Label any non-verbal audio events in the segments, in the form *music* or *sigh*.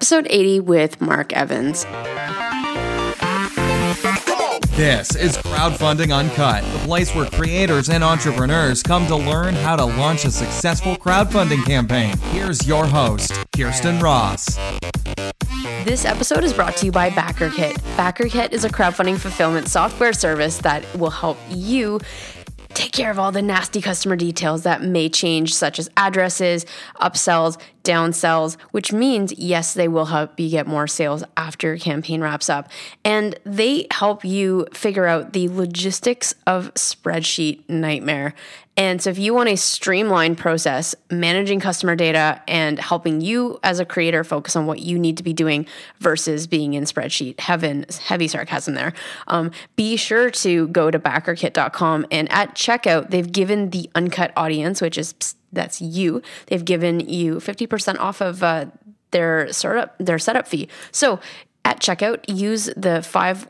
episode 80 with Mark Evans. This is Crowdfunding Uncut, the place where creators and entrepreneurs come to learn how to launch a successful crowdfunding campaign. Here's your host, Kirsten Ross. This episode is brought to you by BackerKit. BackerKit is a crowdfunding fulfillment software service that will help you take care of all the nasty customer details that may change, such as addresses, upsells, downsells, which means, yes, they will help you get more sales after your campaign wraps up. And they help you figure out the logistics of spreadsheet nightmare. And so, if you want a streamlined process, managing customer data and helping you as a creator focus on what you need to be doing versus being in spreadsheet heaven, heavy sarcasm there, um, be sure to go to backerkit.com. And at checkout, they've given the uncut audience, which is that's you. They've given you 50% off of uh, their startup their setup fee. So at checkout, use the five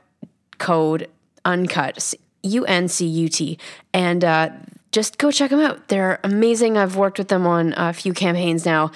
code uncut U N C U T and uh, just go check them out. They're amazing. I've worked with them on a few campaigns now,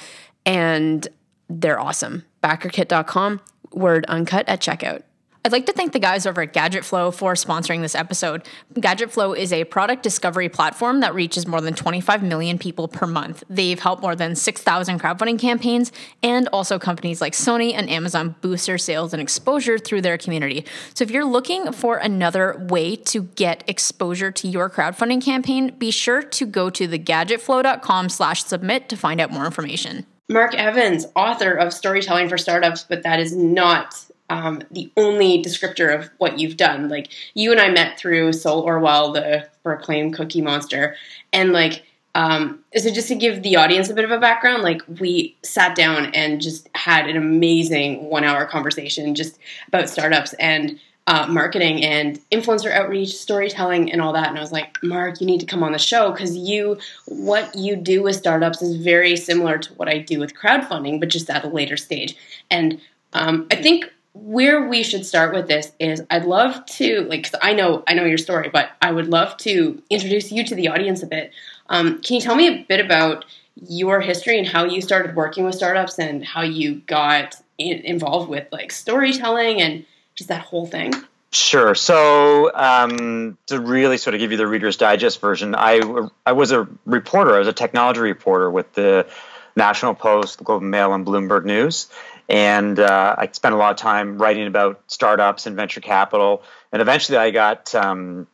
and they're awesome. Backerkit.com, word uncut at checkout. I'd like to thank the guys over at GadgetFlow for sponsoring this episode. GadgetFlow is a product discovery platform that reaches more than 25 million people per month. They've helped more than 6,000 crowdfunding campaigns and also companies like Sony and Amazon boost their sales and exposure through their community. So if you're looking for another way to get exposure to your crowdfunding campaign, be sure to go to thegadgetflow.com slash submit to find out more information. Mark Evans, author of Storytelling for Startups, but that is not um, the only descriptor of what you've done. Like you and I met through Sol Orwell, the proclaimed cookie monster, and like um, so just to give the audience a bit of a background, like we sat down and just had an amazing one hour conversation just about startups and uh, marketing and influencer outreach, storytelling, and all that. And I was like, Mark, you need to come on the show because you, what you do with startups is very similar to what I do with crowdfunding, but just at a later stage. And um, I think where we should start with this is I'd love to like cause I know I know your story, but I would love to introduce you to the audience a bit. Um, can you tell me a bit about your history and how you started working with startups and how you got in, involved with like storytelling and just that whole thing? Sure. So um, to really sort of give you the Reader's Digest version, I I was a reporter. I was a technology reporter with the National Post, the Globe and Mail, and Bloomberg News and uh, I spent a lot of time writing about startups and venture capital. And eventually, I got um,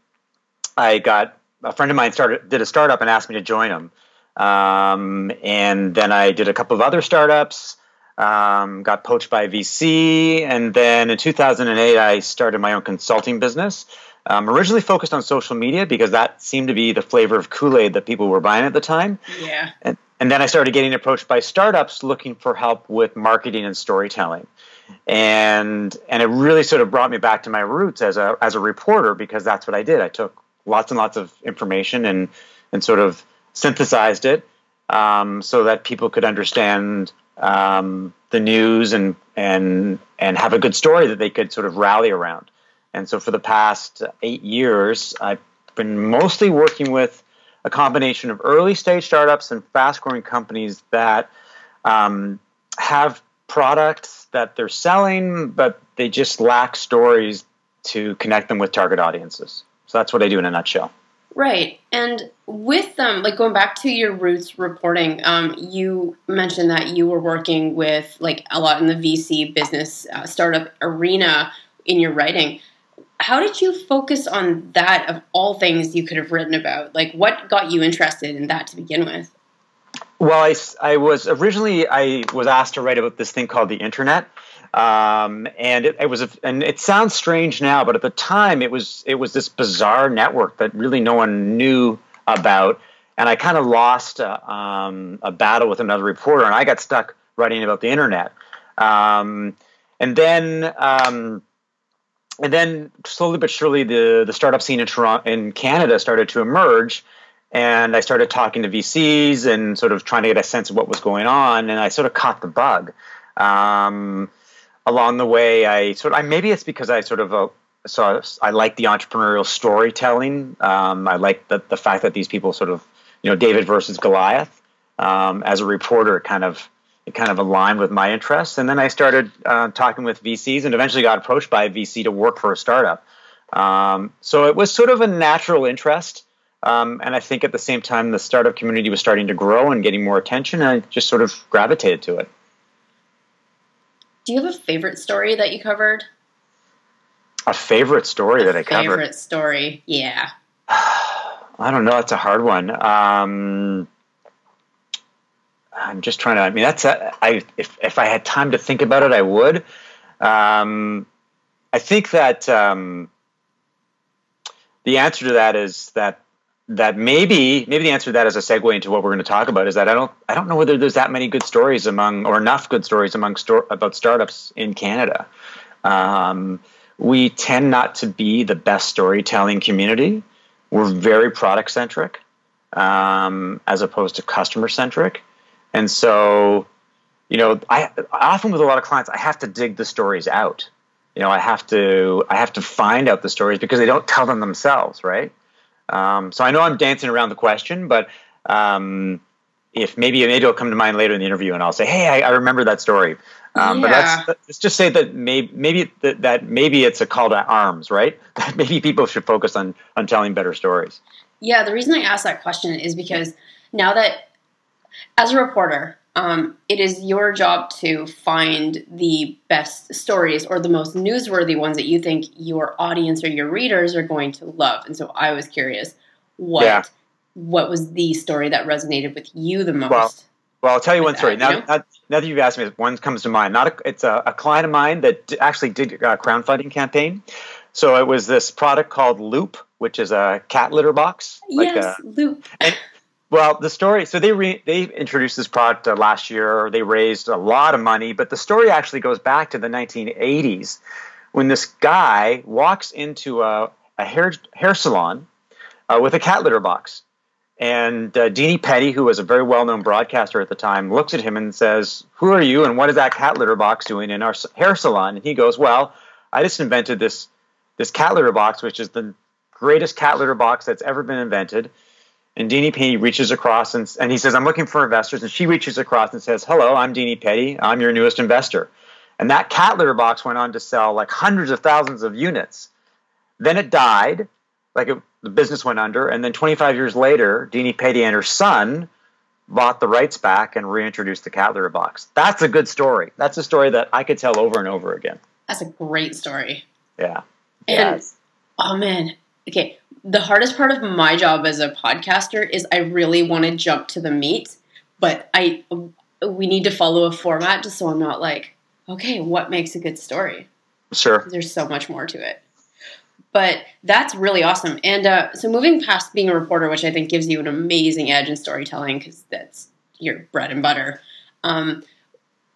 I got a friend of mine started did a startup and asked me to join him. Um, and then I did a couple of other startups. Um, got poached by VC, and then in 2008, I started my own consulting business. Um, originally focused on social media because that seemed to be the flavor of Kool Aid that people were buying at the time. Yeah. And, and then I started getting approached by startups looking for help with marketing and storytelling. And and it really sort of brought me back to my roots as a as a reporter because that's what I did. I took lots and lots of information and and sort of synthesized it um, so that people could understand um, the news and and and have a good story that they could sort of rally around. And so for the past eight years, I've been mostly working with a combination of early stage startups and fast growing companies that um, have products that they're selling, but they just lack stories to connect them with target audiences. So that's what I do in a nutshell. Right. And with them, like going back to your roots reporting, um, you mentioned that you were working with like a lot in the VC business uh, startup arena in your writing how did you focus on that of all things you could have written about? Like, what got you interested in that to begin with? Well, I, I was originally I was asked to write about this thing called the internet, um, and it, it, was a, and it sounds strange now, but at the time it was it was this bizarre network that really no one knew about, and I kind of lost a, um, a, battle with another reporter, and I got stuck writing about the internet, um, and then um, and then slowly but surely the the startup scene in Toronto in Canada started to emerge. And I started talking to VCs and sort of trying to get a sense of what was going on. And I sort of caught the bug. Um, along the way I sort of I, maybe it's because I sort of uh, so I like the entrepreneurial storytelling. Um, I like the, the fact that these people sort of you know David versus Goliath um, as a reporter kind of it kind of aligned with my interests. And then I started uh, talking with VCs and eventually got approached by a VC to work for a startup. Um, so it was sort of a natural interest. Um, and I think at the same time, the startup community was starting to grow and getting more attention. And I just sort of gravitated to it. Do you have a favorite story that you covered? A favorite story a that I covered? Favorite story, yeah. *sighs* I don't know. That's a hard one. Um, I'm just trying to. I mean, that's a, I. If if I had time to think about it, I would. Um, I think that um, the answer to that is that that maybe maybe the answer to that is a segue into what we're going to talk about is that I don't I don't know whether there's that many good stories among or enough good stories among sto- about startups in Canada. Um, we tend not to be the best storytelling community. We're very product centric um, as opposed to customer centric. And so, you know, I often with a lot of clients, I have to dig the stories out. You know, I have to I have to find out the stories because they don't tell them themselves, right? Um, so I know I'm dancing around the question, but um, if maybe maybe it'll come to mind later in the interview, and I'll say, hey, I, I remember that story. Um, yeah. But let's, just say that maybe maybe that, that maybe it's a call to arms, right? *laughs* That maybe people should focus on on telling better stories. Yeah, the reason I asked that question is because now that as a reporter, um, it is your job to find the best stories or the most newsworthy ones that you think your audience or your readers are going to love. And so I was curious, what yeah. what was the story that resonated with you the most? Well, well I'll tell you one story. That, now, you know? now, now, that you've asked me, one comes to mind. Not a, it's a, a, client of mine that actually did a crowdfunding campaign. So it was this product called Loop, which is a cat litter box. Like yes, a, Loop. And, well, the story. So they re, they introduced this product uh, last year. They raised a lot of money, but the story actually goes back to the 1980s when this guy walks into a, a hair hair salon uh, with a cat litter box, and uh, Dini Petty, who was a very well known broadcaster at the time, looks at him and says, "Who are you? And what is that cat litter box doing in our hair salon?" And he goes, "Well, I just invented this this cat litter box, which is the greatest cat litter box that's ever been invented." And Dini Petty reaches across and, and he says, I'm looking for investors. And she reaches across and says, Hello, I'm Dini Petty. I'm your newest investor. And that cat litter box went on to sell like hundreds of thousands of units. Then it died, like it, the business went under. And then 25 years later, Dini Petty and her son bought the rights back and reintroduced the cat litter box. That's a good story. That's a story that I could tell over and over again. That's a great story. Yeah. And, yes. oh man, okay, the hardest part of my job as a podcaster is I really want to jump to the meat, but I we need to follow a format just so I'm not like, okay, what makes a good story? Sure. There's so much more to it. But that's really awesome. And uh, so moving past being a reporter, which I think gives you an amazing edge in storytelling because that's your bread and butter. Um,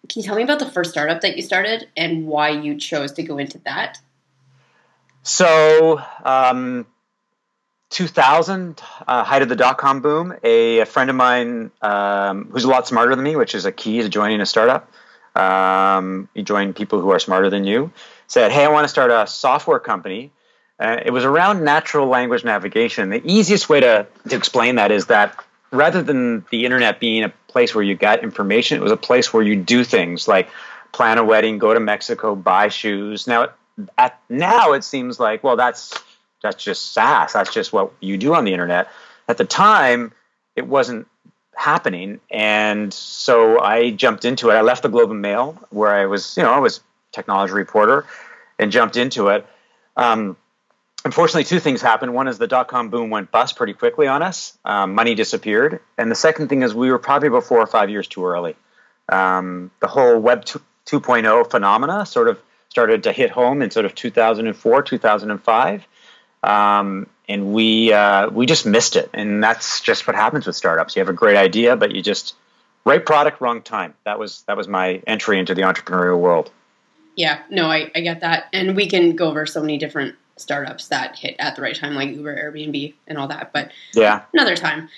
can you tell me about the first startup that you started and why you chose to go into that? So, um, 2000, uh, height of the dot com boom, a, a, friend of mine um, who's a lot smarter than me, which is a key to joining a startup. Um, you join people who are smarter than you. Said, "Hey, I want to start a software company." Uh, it was around natural language navigation. The easiest way to, to explain that is that rather than the internet being a place where you got information, it was a place where you do things like plan a wedding, go to Mexico, buy shoes. Now, at now it seems like well, that's that's just SaaS. That's just what you do on the internet. At the time, it wasn't happening, and so I jumped into it. I left the Globe and Mail, where I was, you know, I was technology reporter, and jumped into it. Um, unfortunately, two things happened. One is the dot com boom went bust pretty quickly on us. Um, money disappeared, and the second thing is we were probably about four or five years too early. Um, the whole Web 2.0 phenomena sort of started to hit home in sort of 2004, 2005 um, and we uh, we just missed it. And that's just what happens with startups. You have a great idea, but you just right product, wrong time. That was that was my entry into the entrepreneurial world. Yeah, no, I, I get that, and we can go over so many different startups that hit at the right time, like Uber, Airbnb, and all that. But yeah, another time.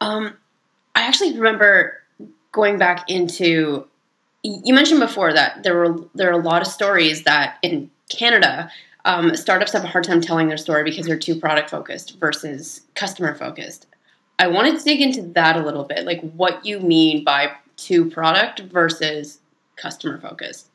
Um, I actually remember going back into. You mentioned before that there were there are a lot of stories that in Canada um, startups have a hard time telling their story because they're too product focused versus customer focused. I wanted to dig into that a little bit, like what you mean by to product versus customer focused?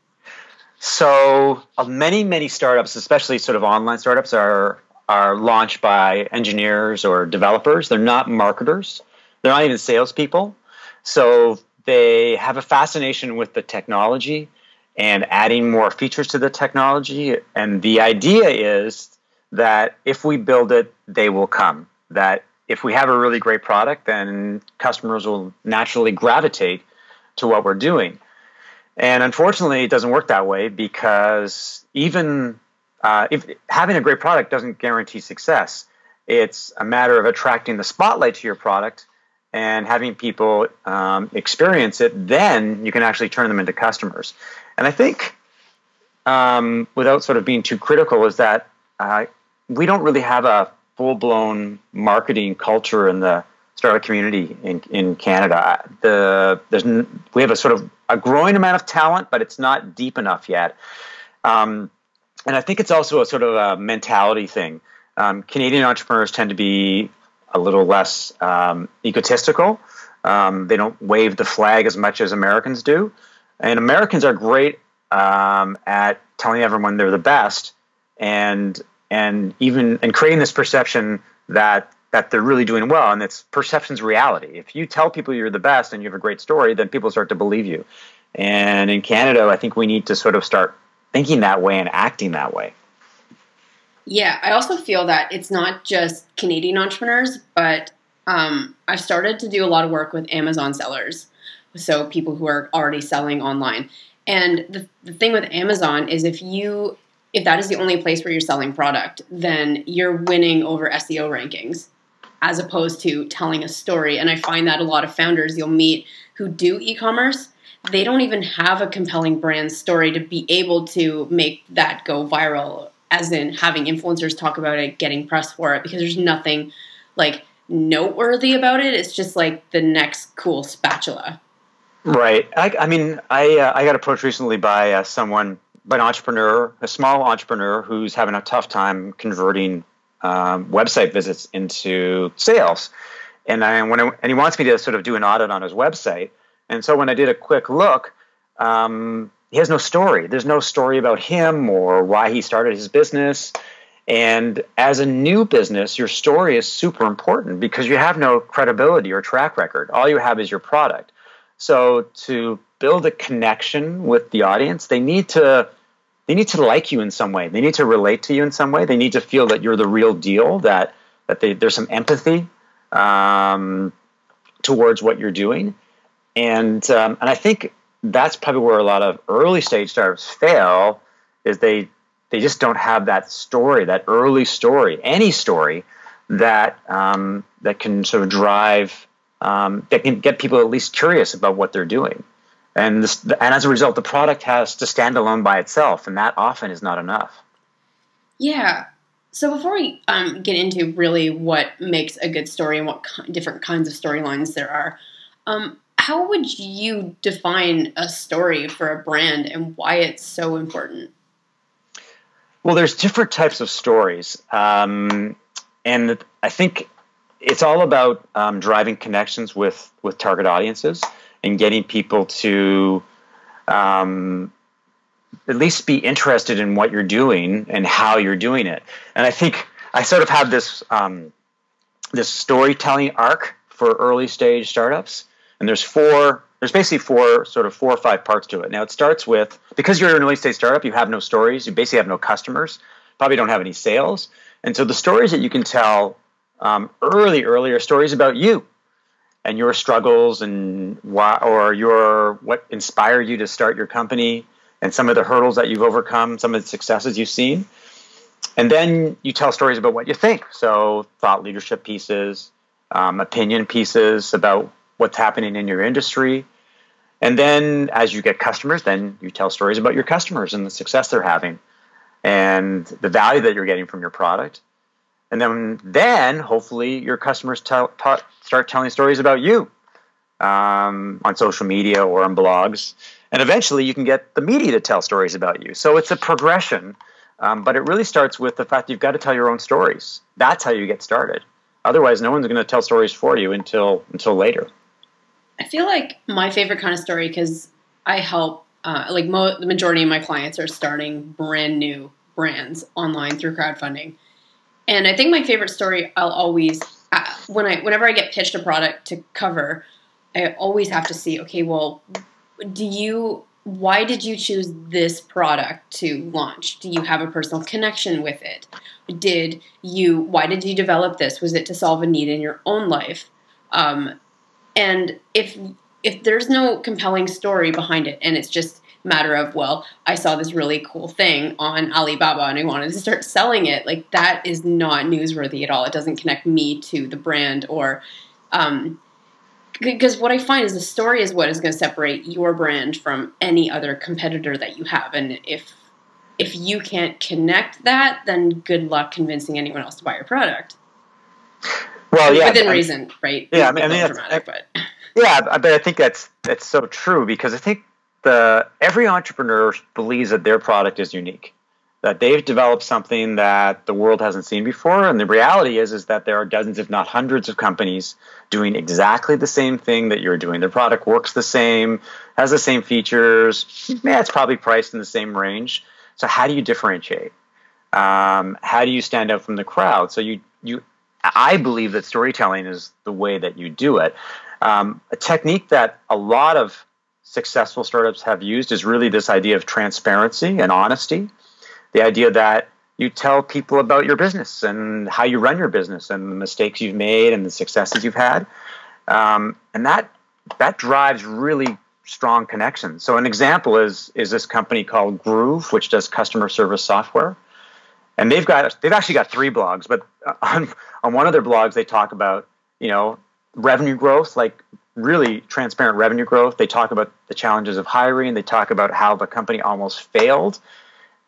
So uh, many, many startups, especially sort of online startups, are are launched by engineers or developers. They're not marketers. They're not even salespeople. So they have a fascination with the technology and adding more features to the technology. And the idea is that if we build it, they will come. That if we have a really great product, then customers will naturally gravitate to what we're doing. And unfortunately, it doesn't work that way because even uh, if having a great product doesn't guarantee success, it's a matter of attracting the spotlight to your product and having people um, experience it. Then you can actually turn them into customers. And I think, um, without sort of being too critical, is that uh, we don't really have a full blown marketing culture in the startup community in, in Canada. The there's we have a sort of a growing amount of talent, but it's not deep enough yet. Um, and I think it's also a sort of a mentality thing. Um, Canadian entrepreneurs tend to be a little less um, egotistical. Um, they don't wave the flag as much as Americans do, and Americans are great um, at telling everyone they're the best, and and even and creating this perception that that they're really doing well. And it's perception's reality. If you tell people you're the best and you have a great story then people start to believe you. And in canada i think we need to sort of start thinking that way and acting that way. Yeah i also feel that it's not just canadian entrepreneurs but um, i've started to do a lot of work with amazon sellers so people who are already selling online and the, the thing with amazon is if you if that is the only place where you're selling product, then you're winning over SEO rankings as opposed to telling a story. And I find that a lot of founders you'll meet who do e commerce, they don't even have a compelling brand story to be able to make that go viral, as in having influencers talk about it, getting press for it, because there's nothing like noteworthy about it. It's just like the next cool spatula. Right. I, I mean, I uh, I got approached recently by uh, someone but an entrepreneur, a small entrepreneur who's having a tough time converting um, website visits into sales. And I, when I, and he wants me to sort of do an audit on his website. And so when I did a quick look, um, he has no story. There's no story about him or why he started his business. And as a new business, your story is super important because you have no credibility or track record. All you have is your product. So to build a connection with the audience, they need to they need to like you in some way. They need to relate to you in some way. They need to feel that you're the real deal. That that they, there's some empathy um, towards what you're doing, and um, and I think that's probably where a lot of early stage startups fail. Is they they just don't have that story, that early story, any story that um, that can sort of drive um, that can get people at least curious about what they're doing. And, this, and as a result, the product has to stand alone by itself, and that often is not enough. Yeah. So before we um, get into really what makes a good story and what different kinds of storylines there are, um, how would you define a story for a brand and why it's so important? Well, there's different types of stories, um, and I think it's all about um, driving connections with with target audiences and getting people to um, at least be interested in what you're doing and how you're doing it. And I think I sort of have this um, this storytelling arc for early stage startups, and there's four. There's basically four sort of four or five parts to it. Now it starts with because you're an early stage startup, you have no stories, you basically have no customers, probably don't have any sales, and so the stories that you can tell um, early, earlier stories about you and your struggles and why, or your what inspired you to start your company and some of the hurdles that you've overcome, some of the successes you've seen. And then you tell stories about what you think. So, thought leadership pieces, um, opinion pieces about what's happening in your industry. And then as you get customers, then you tell stories about your customers and the success they're having and the value that you're getting from your product and then then hopefully your customers tell, ta- start telling stories about you um, on social media or on blogs. And eventually you can get the media to tell stories about you. So it's a progression um, but it really starts with the fact you've got to tell your own stories. That's how you get started. Otherwise no one's going to tell stories for you until until later. I feel like my favorite kind of story because I help uh, like mo- the majority of my clients are starting brand new brands online through crowdfunding, and I think my favorite story I'll always uh, when I whenever I get pitched a product to cover, I always have to see okay, well, do you why did you choose this product to launch? Do you have a personal connection with it? Did you why did you develop this? Was it to solve a need in your own life? Um, and if if there's no compelling story behind it and it's just matter of well i saw this really cool thing on alibaba and i wanted to start selling it. Like that is not newsworthy at all. It doesn't connect me to the brand or um, because what i find is the story is what is going to separate your brand from any other competitor that you have. And if if you can't connect that then good luck convincing anyone else to buy your product. Well yeah within I, reason right? yeah i mean, I mean dramatic, but yeah, but I think that's that's so true because I think the every entrepreneur believes that their product is unique, that they've developed something that the world hasn't seen before, and the reality is is that there are dozens, if not hundreds, of companies doing exactly the same thing that you're doing. Their product works the same, has the same features. Yeah, it's probably priced in the same range. So how do you differentiate? Um, how do you stand out from the crowd? So you you I believe that storytelling is the way that you do it. Um, a technique that a lot of successful startups have used is really this idea of transparency and honesty. The idea that you tell people about your business and how you run your business and the mistakes you've made and the successes you've had. Um, and that that drives really strong connections. So an example is is this company called Groove, which does customer service software. And they've got they've actually got three blogs, but on on one of their blogs they talk about, you know, revenue growth, like really transparent revenue growth. They talk about the challenges of hiring. They talk about how the company almost failed,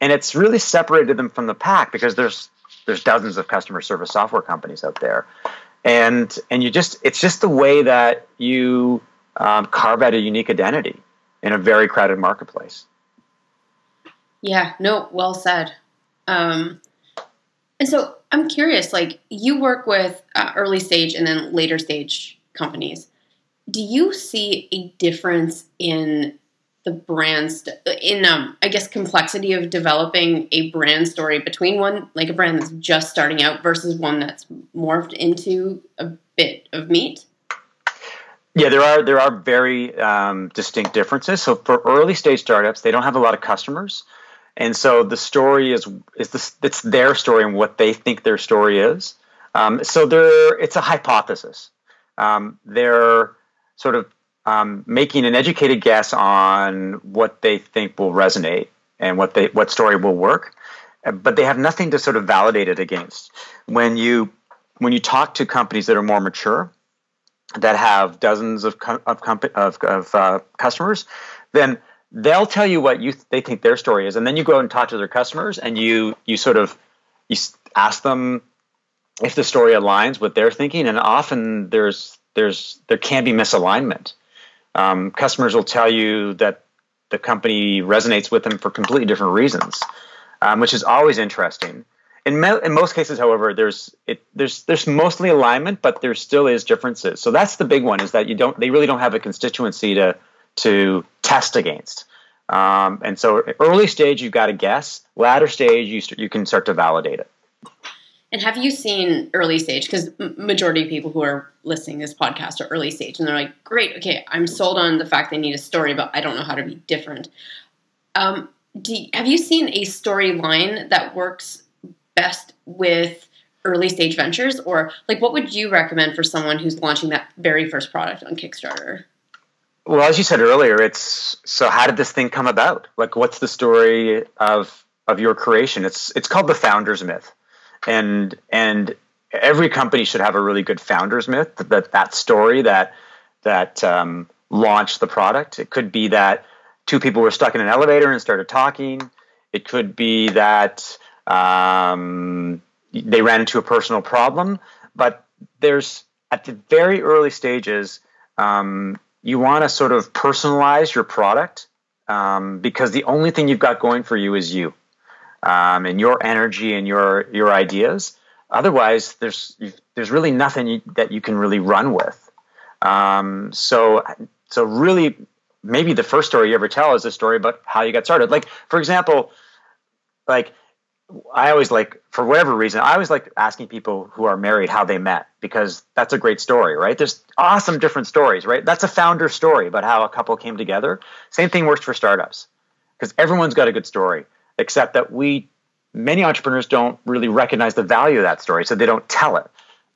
and it's really separated them from the pack because there's there's dozens of customer service software companies out there, and and you just it's just the way that you um, carve out a unique identity in a very crowded marketplace. Yeah. No. Well said. Um, and so I'm curious, like you work with uh, early stage and then later stage companies. Do you see a difference in the brands in um, I guess complexity of developing a brand story between one like a brand that's just starting out versus one that's morphed into a bit of meat? Yeah, there are there are very um, distinct differences. So for early stage startups, they don't have a lot of customers. And so the story is is this it's their story and what they think their story is. Um, so they're it's a hypothesis. Um, they're sort of um, making an educated guess on what they think will resonate and what they what story will work, but they have nothing to sort of validate it against. When you when you talk to companies that are more mature, that have dozens of of, of, of uh, customers, then they'll tell you what you they think their story is, and then you go and talk to their customers, and you you sort of you ask them if the story aligns with their thinking, and often there's there's there can be misalignment. Um, customers will tell you that the company resonates with them for completely different reasons, um, which is always interesting. In, me- in most cases, however, there's it, there's there's mostly alignment, but there still is differences. So that's the big one: is that you don't they really don't have a constituency to to test against. Um, and so early stage, you've got to guess. Latter stage, you, st- you can start to validate it. And have you seen early stage? Because majority of people who are listening to this podcast are early stage, and they're like, "Great, okay, I'm sold on the fact they need a story, but I don't know how to be different." Um, you, have you seen a storyline that works best with early stage ventures, or like what would you recommend for someone who's launching that very first product on Kickstarter? Well, as you said earlier, it's so how did this thing come about? Like, what's the story of of your creation? It's it's called the founder's myth, and and every company should have a really good founder's myth. That that story that that um, launched the product. It could be that two people were stuck in an elevator and started talking. It could be that um, they ran into a personal problem. But there's at the very early stages. Um, you want to sort of personalize your product um, because the only thing you've got going for you is you um, and your energy and your your ideas. Otherwise, there's there's really nothing you, that you can really run with. Um, so, so really, maybe the first story you ever tell is a story about how you got started. Like, for example, like I always like, for whatever reason, I always like asking people who are married how they met because that's a great story, right? There's awesome different stories, right? That's a founder story about how a couple came together. Same thing works for startups because everyone's got a good story, except that we, many entrepreneurs don't really recognize the value of that story, so they don't tell it.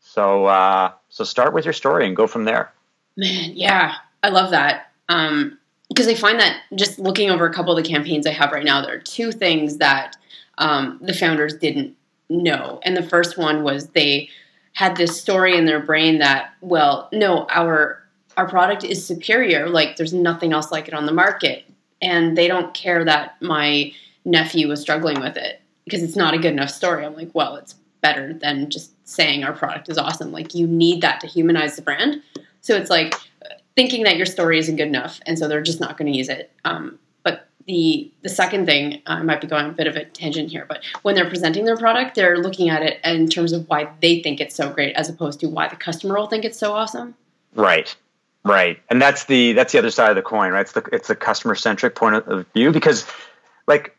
So, uh, so start with your story and go from there. Man, yeah, I love that. Um, because I find that just looking over a couple of the campaigns I have right now, there are two things that um, the founders didn't know. And the first one was they had this story in their brain that, well, no, our our product is superior. Like there's nothing else like it on the market, and they don't care that my nephew was struggling with it because it's not a good enough story. I'm like, well, it's better than just saying our product is awesome. Like you need that to humanize the brand. So it's like thinking that your story isn't good enough, and so they're just not going to use it. Um, but the the second thing I might be going a bit of a tangent here, but when they're presenting their product, they're looking at it in terms of why they think it's so great, as opposed to why the customer will think it's so awesome. Right, right, and that's the that's the other side of the coin, right? It's the it's the customer centric point of view because, like,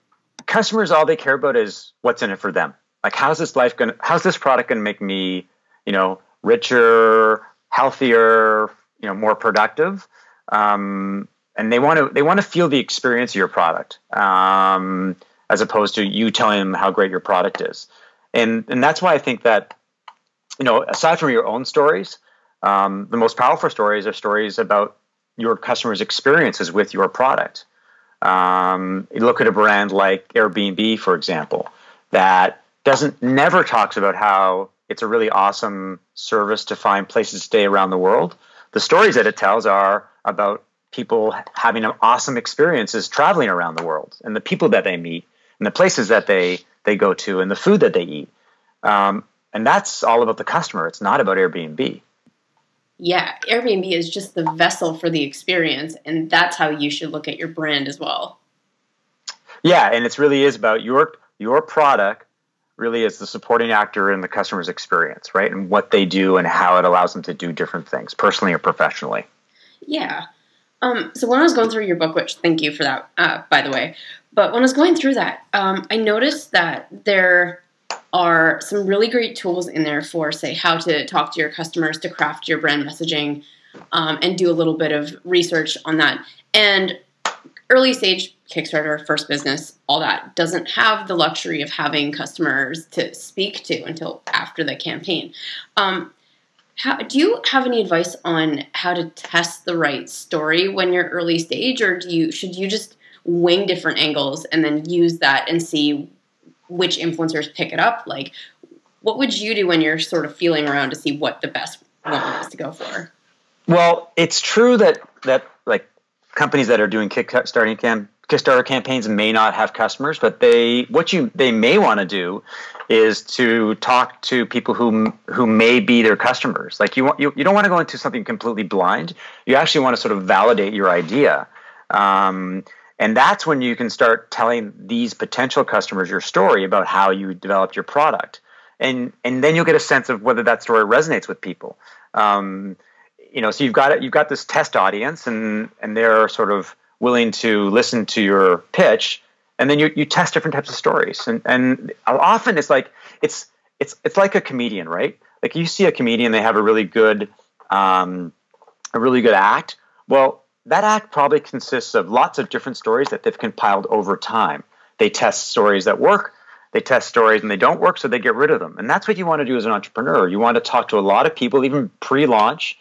customers all they care about is what's in it for them. Like, how's this life going? To how's this product going to make me, you know, richer, healthier, you know, more productive? Um, and they want to they want to feel the experience of your product um, as opposed to you telling them how great your product is and and that's why i think that you know aside from your own stories um, the most powerful stories are stories about your customers experiences with your product um, you look at a brand like airbnb for example that doesn't never talks about how it's a really awesome service to find places to stay around the world. The stories that it tells are about people having awesome experiences traveling around the world and the people that they meet and the places that they they go to and the food that they eat. Um, and that's all about the customer. It's not about airbnb yeah airbnb is just the vessel for the experience and that's how you should look at your brand as well. Yeah and it really is about your your product really is the supporting actor in the customer's experience right? And what they do and how it allows them to do different things personally or professionally. Yeah. Um, so when I was going through your book, which thank you for that, uh, by the way, but when I was going through that, um, I noticed that there are some really great tools in there for, say, how to talk to your customers, to craft your brand messaging, um, and do a little bit of research on that. And early stage Kickstarter, first business, all that doesn't have the luxury of having customers to speak to until after the campaign. Um, how, do you have any advice on how to test the right story when you're early stage, or do you should you just wing different angles and then use that and see which influencers pick it up? Like, what would you do when you're sort of feeling around to see what the best one is to go for? Well, it's true that that like companies that are doing kickstarting Kickstarter campaigns may not have customers, but they what you they may want to do is to talk to people who who may be their customers. Like you want you, you don't want to go into something completely blind. You actually want to sort of validate your idea. Um, and that's when you can start telling these potential customers your story about how you developed your product. And and then you'll get a sense of whether that story resonates with people. Um, you know, so you've got you've got this test audience and and they're sort of willing to listen to your pitch and then you, you test different types of stories and, and often it's like it's it's it's like a comedian right like you see a comedian they have a really good um, a really good act well that act probably consists of lots of different stories that they've compiled over time they test stories that work they test stories and they don't work so they get rid of them and that's what you want to do as an entrepreneur you want to talk to a lot of people even pre-launch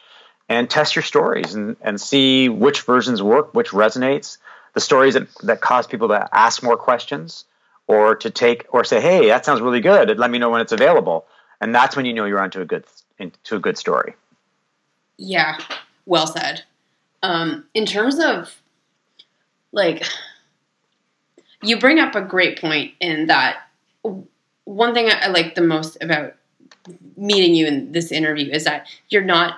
and test your stories and, and see which versions work which resonates the stories that, that cause people to ask more questions or to take or say, "Hey, that sounds really good. Let me know when it's available." And that's when you know you're onto a good into a good story. Yeah, well said. Um, in terms of like, you bring up a great point in that one thing I like the most about meeting you in this interview is that you're not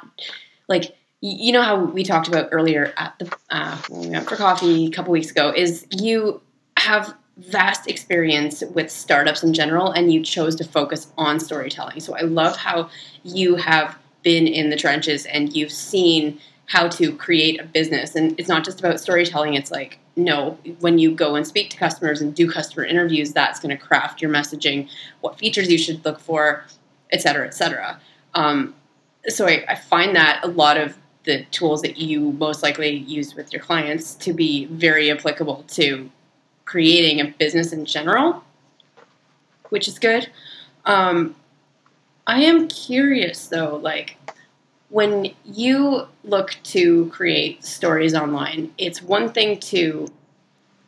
like you know how we talked about earlier at the uh, when we went for coffee a couple weeks ago is you have vast experience with startups in general and you chose to focus on storytelling. So i love how you have been in the trenches and you've seen how to create a business. And it's not just about storytelling. It's like, no, when you go and speak to customers and do customer interviews, that's going to craft your messaging, what features you should look for, et cetera, et cetera. Um, so I, I find that a lot of the tools that you most likely use with your clients to be very applicable to creating a business in general, which is good. Um, I am curious though, like when you look to create stories online, it's one thing to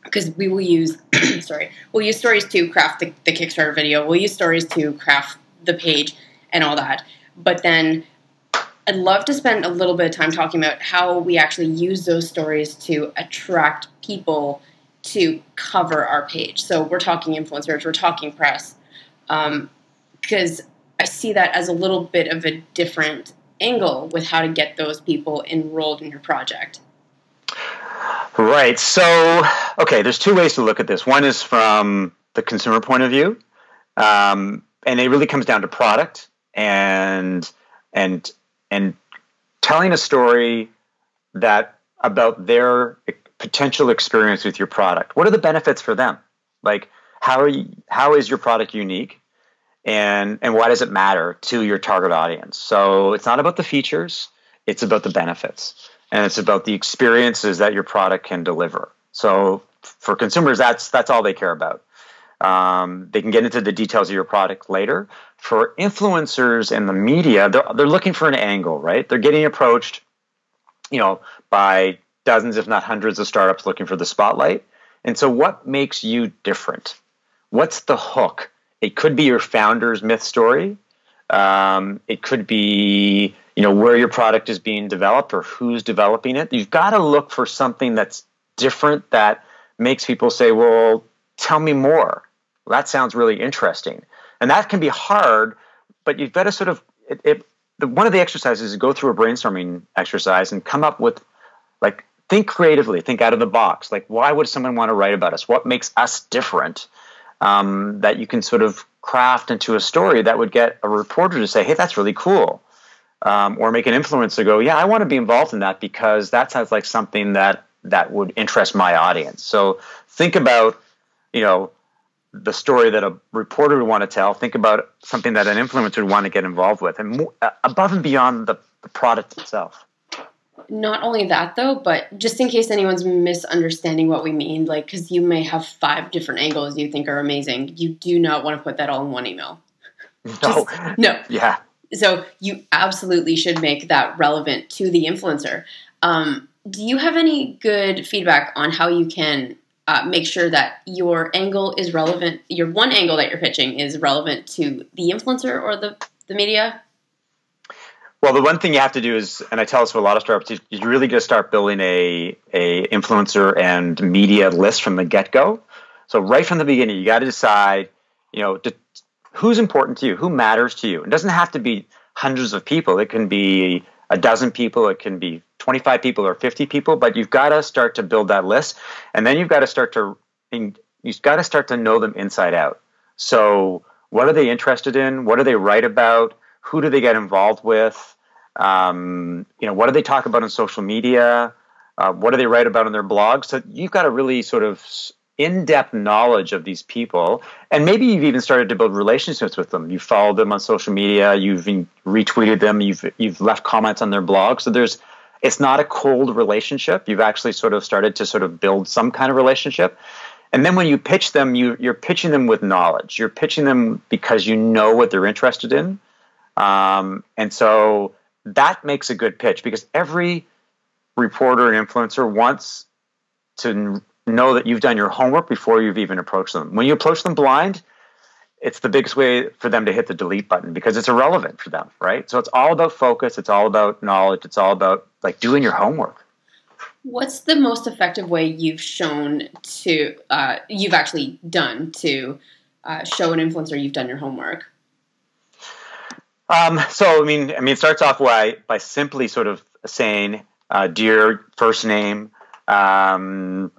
because we will use *clears throat* sorry, we'll use stories to craft the, the Kickstarter video, we'll use stories to craft the page and all that. But then I'd love to spend a little bit of time talking about how we actually use those stories to attract people to cover our page. So we're talking influencers, we're talking press, because um, I see that as a little bit of a different angle with how to get those people enrolled in your project. Right. So, okay, there's two ways to look at this. One is from the consumer point of view, um, and it really comes down to product and and and telling a story that about their potential experience with your product. What are the benefits for them? Like how are you, how is your product unique? And and why does it matter to your target audience? So it's not about the features, it's about the benefits. And it's about the experiences that your product can deliver. So for consumers that's that's all they care about. Um, they can get into the details of your product later. For influencers and the media, they're, they're looking for an angle, right? They're getting approached, you know, by dozens, if not hundreds, of startups looking for the spotlight. And so, what makes you different? What's the hook? It could be your founder's myth story. Um, it could be, you know, where your product is being developed or who's developing it. You've got to look for something that's different that makes people say, "Well, tell me more." That sounds really interesting, and that can be hard. But you've got to sort of it, it the, one of the exercises is go through a brainstorming exercise and come up with like think creatively, think out of the box. Like, why would someone want to write about us? What makes us different? Um, that you can sort of craft into a story that would get a reporter to say, "Hey, that's really cool," um, or make an influencer go, "Yeah, I want to be involved in that because that sounds like something that that would interest my audience." So think about, you know, the story that a reporter would want to tell. Think about something that an influencer would want to get involved with, and uh, above and beyond the, the product itself. Not only that, though, but just in case anyone's misunderstanding what we mean, like because you may have five different angles you think are amazing, you do not want to put that all in one email. *laughs* No, just, no, yeah. So you absolutely should make that relevant to the influencer. Um, do you have any good feedback on how you can uh, make sure that your angle is relevant. Your one angle that you're pitching is relevant to the influencer or the, the media. Well, the one thing you have to do is, and I tell this to a lot of startups, you really got to start building a a influencer and media list from the get go. So right from the beginning, you got to decide, you know, who's important to you, who matters to you. It doesn't have to be hundreds of people. It can be a dozen people. It can be 25 people or 50 people, but you've got to start to build that list. And then you've got to start to, you've got to start to know them inside out. So, what are they interested in? What do they write about? Who do they get involved with? Um, you know, what do they talk about on social media? Uh, what do they write about on their blog? So you've got a really sort of in-depth knowledge of these people, and maybe you've even started to build relationships with them. You've followed them on social media, you've retweeted them, you've you've left comments on their blog. So there's it's not a cold relationship. You've actually sort of started to sort of build some kind of relationship. And then when you pitch them, you, you're pitching them with knowledge. You're pitching them because you know what they're interested in. Um, and so that makes a good pitch because every reporter and influencer wants to know that you've done your homework before you've even approached them. When you approach them blind, it's the biggest way for them to hit the delete button because it's irrelevant for them, right? So it's all about focus, it's all about knowledge, it's all about like doing your homework. What's the most effective way you've shown to uh, you've actually done to uh, show an influencer you've done your homework? Um, so I mean, I mean, it starts off by by simply sort of saying, uh, "Dear first name." Um,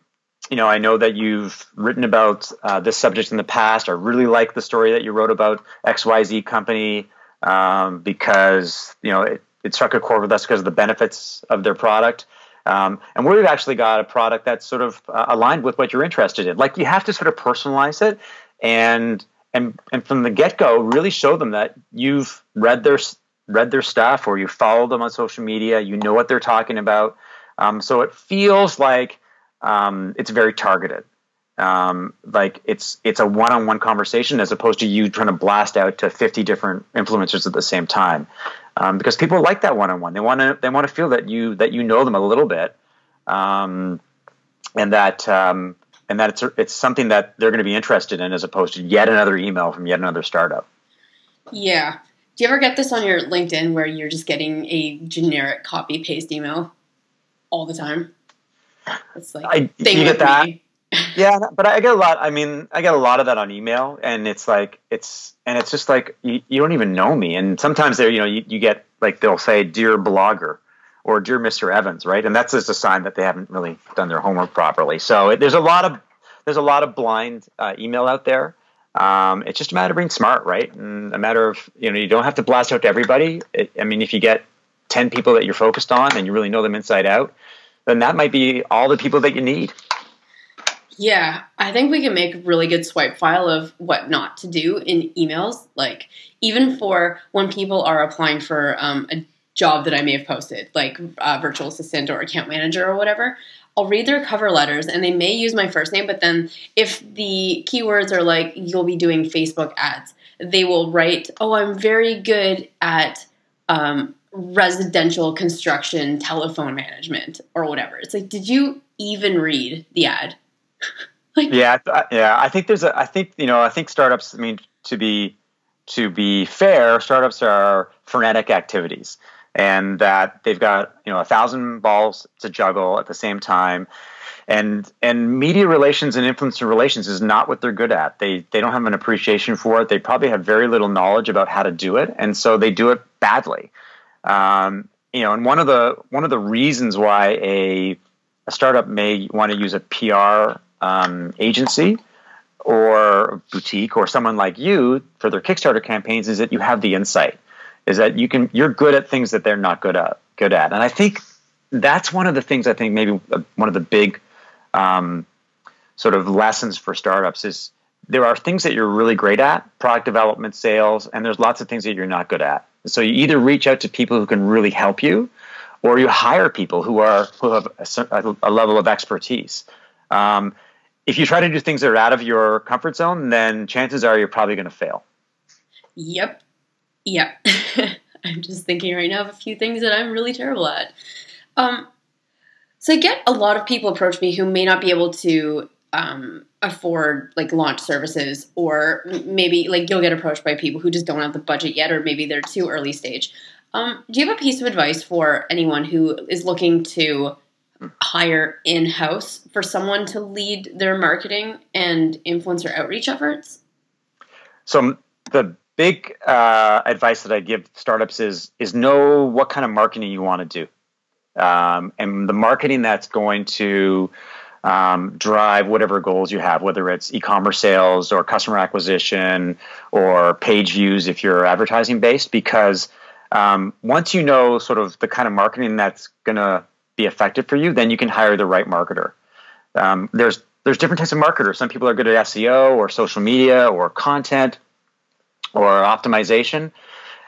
you know, I know that you've written about uh, this subject in the past. I really like the story that you wrote about XYZ company um, because, you know, it, it struck a chord with us because of the benefits of their product. Um, and we've actually got a product that's sort of uh, aligned with what you're interested in. Like you have to sort of personalize it and and and from the get go, really show them that you've read their read their stuff or you follow them on social media. You know what they're talking about. Um, so it feels like um, it's very targeted. Um, like it's it's a one-on-one conversation as opposed to you trying to blast out to 50 different influencers at the same time um, because people like that one-on-one they want to they want to feel that you that you know them a little bit um, and that um, and that it's it's something that they're going to be interested in as opposed to yet another email from yet another startup yeah do you ever get this on your linkedin where you're just getting a generic copy paste email all the time it's like I, you get that me *laughs* yeah, but I get a lot. I mean, I get a lot of that on email, and it's like it's and it's just like you, you don't even know me. And sometimes there, you know, you, you get like they'll say "dear blogger" or "dear Mr. Evans," right? And that's just a sign that they haven't really done their homework properly. So it, there's a lot of there's a lot of blind uh, email out there. Um, it's just a matter of being smart, right? And a matter of you know you don't have to blast out to everybody. It, I mean, if you get ten people that you're focused on and you really know them inside out, then that might be all the people that you need. Yeah, I think we can make a really good swipe file of what not to do in emails. Like, even for when people are applying for um, a job that I may have posted, like a virtual assistant or account manager or whatever, I'll read their cover letters and they may use my first name, but then if the keywords are like, you'll be doing Facebook ads, they will write, oh, I'm very good at um, residential construction telephone management or whatever. It's like, did you even read the ad? *laughs* like, yeah, yeah. I think there's a. I think you know. I think startups. I mean, to be to be fair, startups are frenetic activities, and that they've got you know a thousand balls to juggle at the same time. And and media relations and influencer relations is not what they're good at. They they don't have an appreciation for it. They probably have very little knowledge about how to do it, and so they do it badly. Um, you know, and one of the one of the reasons why a a startup may want to use a PR um, agency or boutique or someone like you for their Kickstarter campaigns is that you have the insight, is that you can you're good at things that they're not good at good at, and I think that's one of the things I think maybe one of the big um, sort of lessons for startups is there are things that you're really great at, product development, sales, and there's lots of things that you're not good at. So you either reach out to people who can really help you, or you hire people who are who have a, a level of expertise. Um, if you try to do things that are out of your comfort zone, then chances are you're probably going to fail. Yep. Yep. *laughs* I'm just thinking right now of a few things that I'm really terrible at. Um, so I get a lot of people approach me who may not be able to um, afford like launch services, or maybe like you'll get approached by people who just don't have the budget yet, or maybe they're too early stage. Um, do you have a piece of advice for anyone who is looking to hire in house for someone to lead their marketing and influencer outreach efforts? So the big uh, advice that I give startups is is know what kind of marketing you want to do, um, and the marketing that's going to um, drive whatever goals you have, whether it's e-commerce sales or customer acquisition or page views if you're advertising based, because um, once you know sort of the kind of marketing that's going to be effective for you, then you can hire the right marketer. Um, there's there's different types of marketers. Some people are good at SEO or social media or content or optimization,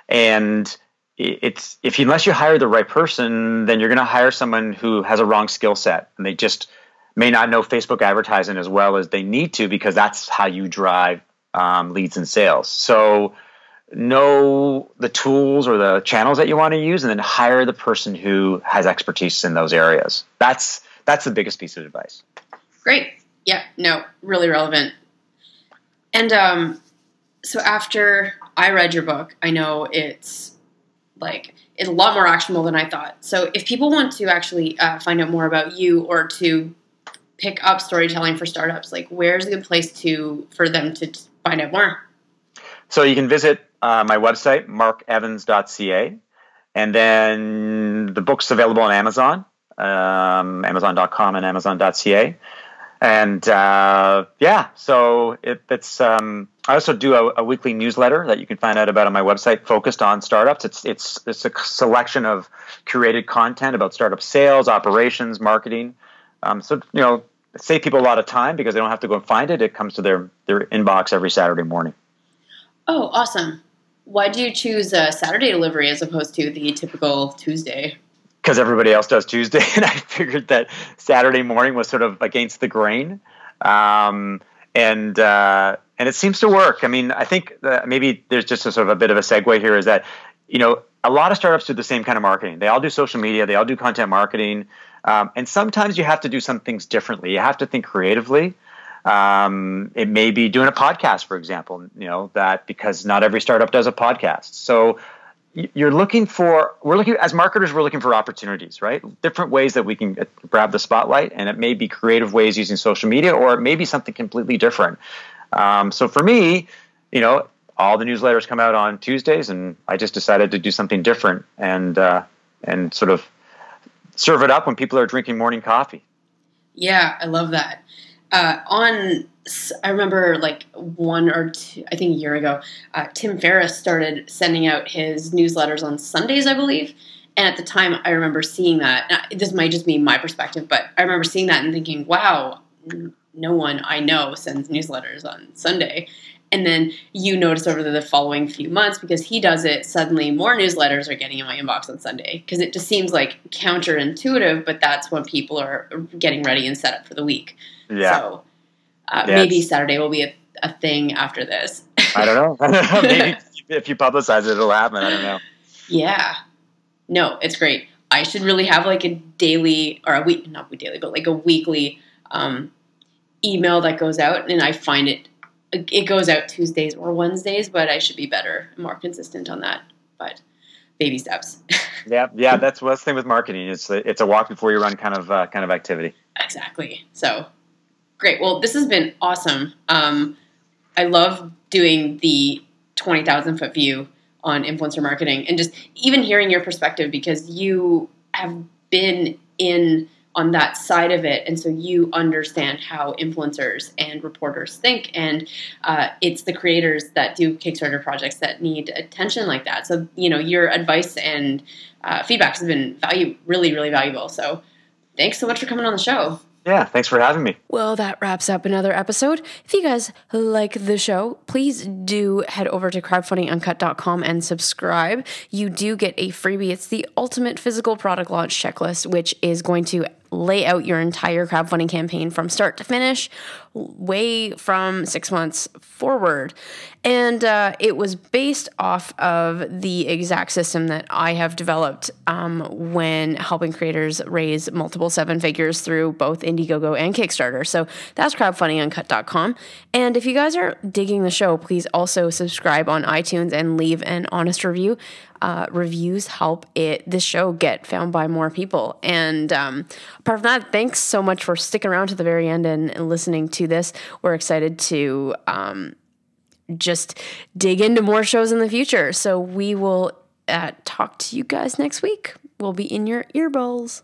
and it's if you, unless you hire the right person, then you're going to hire someone who has a wrong skill set. And they just may not know Facebook advertising as well as they need to because that's how you drive um, leads and sales. So know the tools or the channels that you want to use and then hire the person who has expertise in those areas. That's that's the biggest piece of advice. Great. Yeah no really relevant. And um so after i read your book i know it's like it's a lot more actionable than i thought so if people want to actually uh, find out more about you or to pick up storytelling for startups like where's a good place to for them to find out more so you can visit uh, my website, markevans.ca. And then the book's available on Amazon, um, amazon.com and amazon.ca. and uh, yeah, so it, it's. Um, I also do a, a, weekly newsletter that you can find out about on my website, focused on startups. It's it's it's a selection of curated content about startup sales, operations, marketing. Um, so you know, save people a lot of time because they don't have to go and find it. It comes to their their inbox every Saturday morning. Oh, awesome! Why do you choose a Saturday delivery as opposed to the typical Tuesday? Because everybody else does Tuesday, *laughs* and I figured that Saturday morning was sort of against the grain, um, and uh, and it seems to work. I mean, I think maybe there's just a sort of a bit of a segue here is that you know a lot of startups do the same kind of marketing. They all do social media, they all do content marketing, um, and sometimes you have to do some things differently. You have to think creatively. Um, it may be doing a podcast, for example. You know that because not every startup does a podcast, so you're looking for we're looking as marketers we're looking for opportunities right? Different ways that we can grab the spotlight and it may be creative ways using social media or it may be something completely different. Um, so for me you know all the newsletters come out on tuesdays and i just decided to do something different and uh, and sort of serve it up when people are drinking morning coffee. Yeah i love that. Uh, on I remember like one or two, I think a year ago, uh, Tim Ferriss started sending out his newsletters on Sundays, I believe. And at the time, I remember seeing that. Now, this might just be my perspective, but I remember seeing that and thinking, wow, no one I know sends newsletters on Sunday. And then you notice over the following few months, because he does it, suddenly more newsletters are getting in my inbox on Sunday. Because it just seems like counterintuitive, but that's when people are getting ready and set up for the week. Yeah. So uh. Maybe Saturday will be a, a thing after this. I don't know. *laughs* maybe if you publicize it, it'll happen. I don't know. Yeah. No, it's great. I should really have like a daily or a week, not daily, but like a weekly um, email that goes out, and I find it it goes out Tuesdays or Wednesdays, but I should be better, more consistent on that. But baby steps. *laughs* yeah, yeah, that's what's the thing with marketing. It's a, it's a walk before you run kind of uh, kind of activity. Exactly. So Great. Well, this has been awesome. Um, I love doing the 20,000 foot view on influencer marketing and just even hearing your perspective because you have been in on that side of it and so you understand how influencers and reporters think and uh, it's the creators that do kickstarter projects that need attention like that so you know your advice and uh, feedback has been value really really valuable so thanks so much for coming on the show yeah, thanks for having me. Well, that wraps up another episode. If you guys like the show, please do head over to crowdfundinguncut.com and subscribe. You do get a freebie. It's the ultimate physical product launch checklist, which is going to lay out your entire crowdfunding campaign from start to finish, way from six months forward. And uh, it was based off of the exact system that I have developed um, when helping creators raise multiple seven figures through both Indiegogo and Kickstarter. So that's crowdfundinguncut.com. And if you guys are digging the show, please also subscribe on iTunes and leave an honest review uh, reviews help it this show get found by more people. And um, apart from that, thanks so much for sticking around to the very end and, and listening to this. We're excited to um, just dig into more shows in the future. So we will uh, talk to you guys next week. We'll be in your earballs.